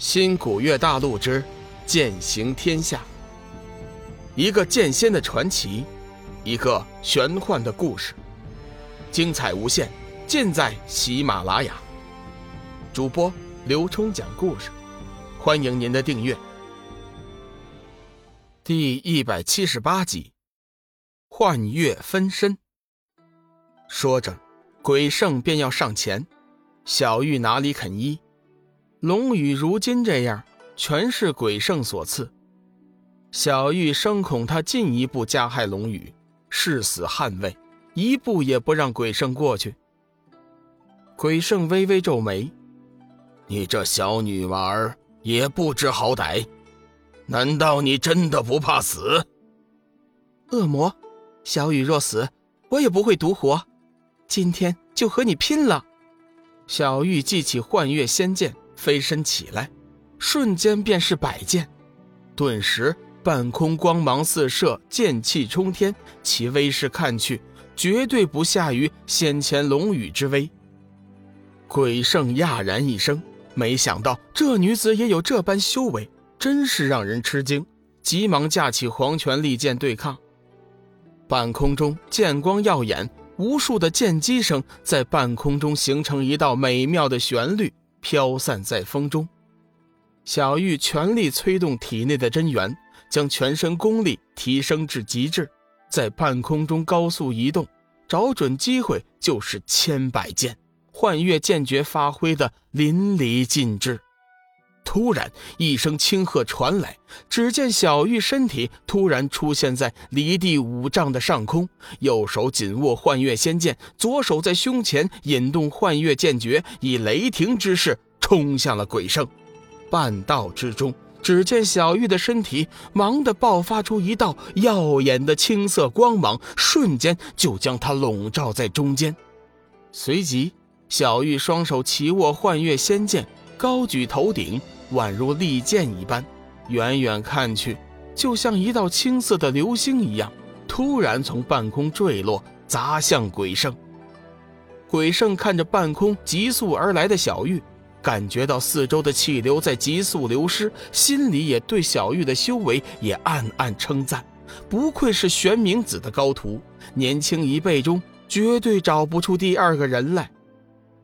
新古月大陆之剑行天下，一个剑仙的传奇，一个玄幻的故事，精彩无限，尽在喜马拉雅。主播刘冲讲故事，欢迎您的订阅。第一百七十八集，幻月分身。说着，鬼圣便要上前，小玉哪里肯依。龙宇如今这样，全是鬼圣所赐。小玉生恐他进一步加害龙宇，誓死捍卫，一步也不让鬼圣过去。鬼圣微微皱眉：“你这小女娃儿也不知好歹，难道你真的不怕死？”恶魔，小雨若死，我也不会独活。今天就和你拼了！小玉记起幻月仙剑。飞身起来，瞬间便是百剑，顿时半空光芒四射，剑气冲天，其威势看去绝对不下于先前龙羽之威。鬼圣讶然一声，没想到这女子也有这般修为，真是让人吃惊，急忙架起黄泉利剑对抗。半空中剑光耀眼，无数的剑击声在半空中形成一道美妙的旋律。飘散在风中，小玉全力催动体内的真元，将全身功力提升至极致，在半空中高速移动，找准机会就是千百剑，幻月剑诀发挥的淋漓尽致。突然，一声轻喝传来，只见小玉身体突然出现在离地五丈的上空，右手紧握幻月仙剑，左手在胸前引动幻月剑诀，以雷霆之势冲向了鬼圣。半道之中，只见小玉的身体忙地爆发出一道耀眼的青色光芒，瞬间就将他笼罩在中间。随即，小玉双手齐握幻月仙剑。高举头顶，宛如利剑一般，远远看去，就像一道青色的流星一样，突然从半空坠落，砸向鬼圣。鬼圣看着半空急速而来的小玉，感觉到四周的气流在急速流失，心里也对小玉的修为也暗暗称赞，不愧是玄冥子的高徒，年轻一辈中绝对找不出第二个人来。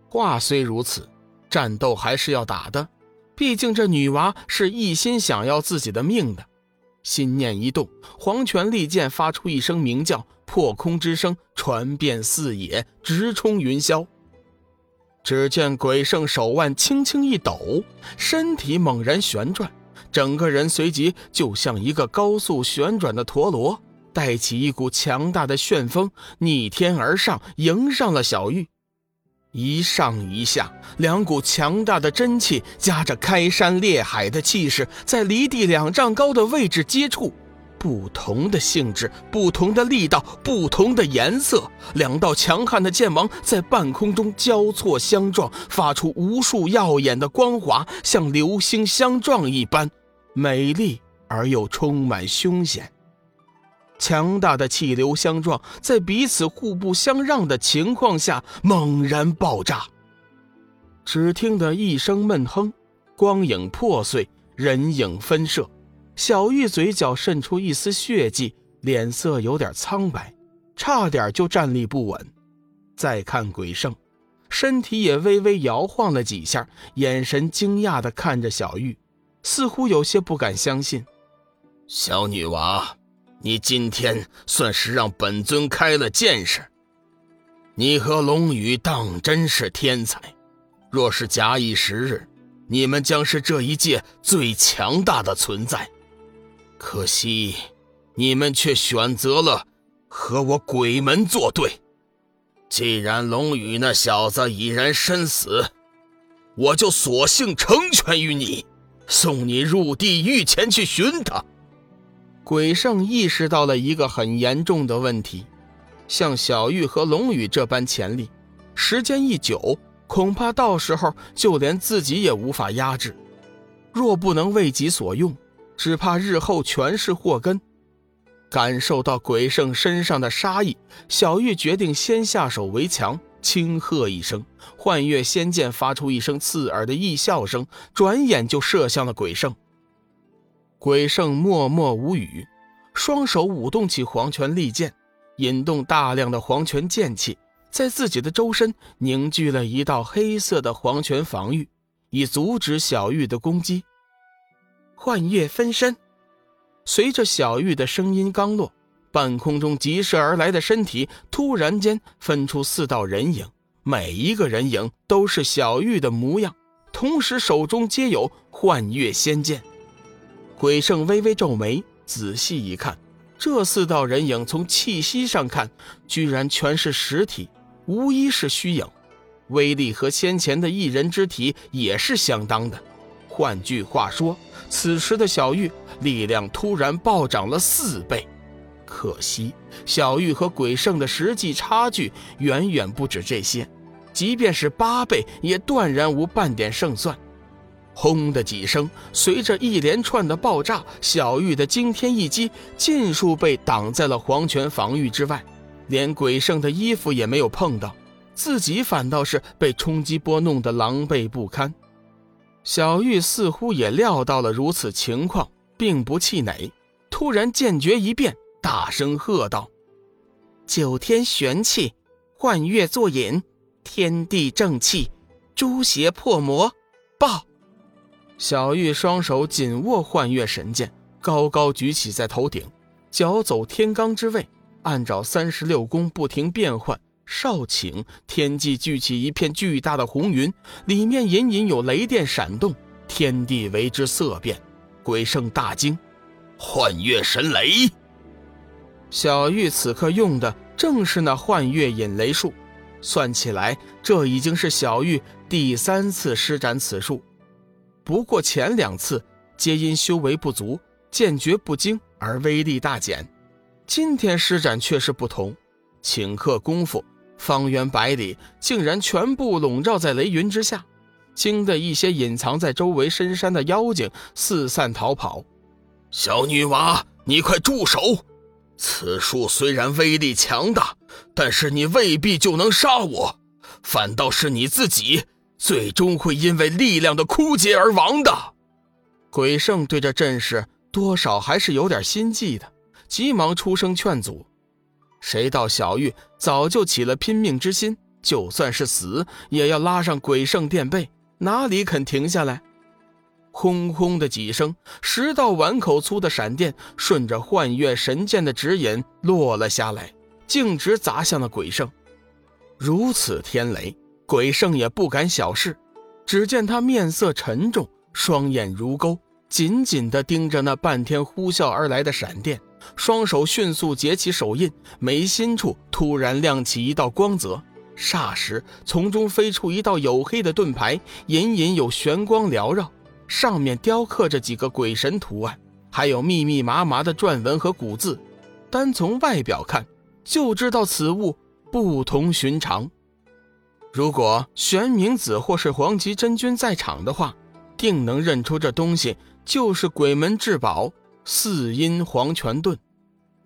话虽如此。战斗还是要打的，毕竟这女娃是一心想要自己的命的。心念一动，黄泉利剑发出一声鸣叫，破空之声传遍四野，直冲云霄。只见鬼圣手腕轻轻一抖，身体猛然旋转，整个人随即就像一个高速旋转的陀螺，带起一股强大的旋风，逆天而上，迎上了小玉。一上一下，两股强大的真气夹着开山裂海的气势，在离地两丈高的位置接触，不同的性质、不同的力道、不同的颜色，两道强悍的剑芒在半空中交错相撞，发出无数耀眼的光华，像流星相撞一般，美丽而又充满凶险。强大的气流相撞，在彼此互不相让的情况下猛然爆炸。只听得一声闷哼，光影破碎，人影分射。小玉嘴角渗出一丝血迹，脸色有点苍白，差点就站立不稳。再看鬼圣，身体也微微摇晃了几下，眼神惊讶地看着小玉，似乎有些不敢相信。小女娃。你今天算是让本尊开了见识。你和龙宇当真是天才，若是假以时日，你们将是这一界最强大的存在。可惜，你们却选择了和我鬼门作对。既然龙宇那小子已然身死，我就索性成全于你，送你入地狱前去寻他。鬼圣意识到了一个很严重的问题：像小玉和龙宇这般潜力，时间一久，恐怕到时候就连自己也无法压制。若不能为己所用，只怕日后全是祸根。感受到鬼圣身上的杀意，小玉决定先下手为强，轻喝一声，幻月仙剑发出一声刺耳的异笑声，转眼就射向了鬼圣。鬼圣默默无语，双手舞动起黄泉利剑，引动大量的黄泉剑气，在自己的周身凝聚了一道黑色的黄泉防御，以阻止小玉的攻击。幻月分身，随着小玉的声音刚落。半空中疾射而来的身体突然间分出四道人影，每一个人影都是小玉的模样，同时手中皆有幻月仙剑。鬼圣微微皱眉，仔细一看，这四道人影从气息上看，居然全是实体，无一是虚影，威力和先前的一人之体也是相当的。换句话说，此时的小玉力量突然暴涨了四倍。可惜，小玉和鬼圣的实际差距远远不止这些，即便是八倍，也断然无半点胜算。轰的几声，随着一连串的爆炸，小玉的惊天一击尽数被挡在了黄泉防御之外，连鬼圣的衣服也没有碰到，自己反倒是被冲击波弄得狼狈不堪。小玉似乎也料到了如此情况，并不气馁，突然剑诀一变。大声喝道：“九天玄气，幻月作引，天地正气，诛邪破魔，爆！”小玉双手紧握幻月神剑，高高举起在头顶，脚走天罡之位，按照三十六宫不停变换。少顷，天际聚起一片巨大的红云，里面隐隐有雷电闪动，天地为之色变。鬼圣大惊：“幻月神雷！”小玉此刻用的正是那幻月引雷术，算起来，这已经是小玉第三次施展此术。不过前两次皆因修为不足、剑诀不精而威力大减，今天施展却是不同。顷刻功夫，方圆百里竟然全部笼罩在雷云之下，惊得一些隐藏在周围深山的妖精四散逃跑。小女娃，你快住手！此术虽然威力强大，但是你未必就能杀我，反倒是你自己最终会因为力量的枯竭而亡的。鬼圣对这阵势多少还是有点心悸的，急忙出声劝阻。谁道小玉早就起了拼命之心，就算是死也要拉上鬼圣垫背，哪里肯停下来？轰轰的几声，十道碗口粗的闪电顺着幻月神剑的指引落了下来，径直砸向了鬼圣。如此天雷，鬼圣也不敢小视。只见他面色沉重，双眼如钩，紧紧地盯着那半天呼啸而来的闪电，双手迅速结起手印，眉心处突然亮起一道光泽，霎时从中飞出一道黝黑的盾牌，隐隐有玄光缭绕。上面雕刻着几个鬼神图案，还有密密麻麻的篆文和古字，单从外表看就知道此物不同寻常。如果玄冥子或是黄极真君在场的话，定能认出这东西就是鬼门至宝四阴黄泉盾，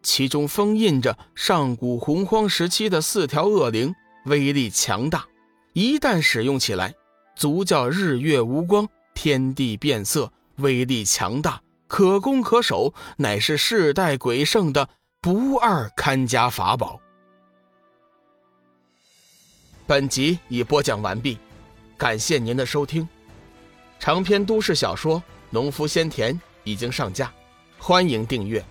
其中封印着上古洪荒时期的四条恶灵，威力强大，一旦使用起来，足叫日月无光。天地变色，威力强大，可攻可守，乃是世代鬼圣的不二看家法宝。本集已播讲完毕，感谢您的收听。长篇都市小说《农夫先田》已经上架，欢迎订阅。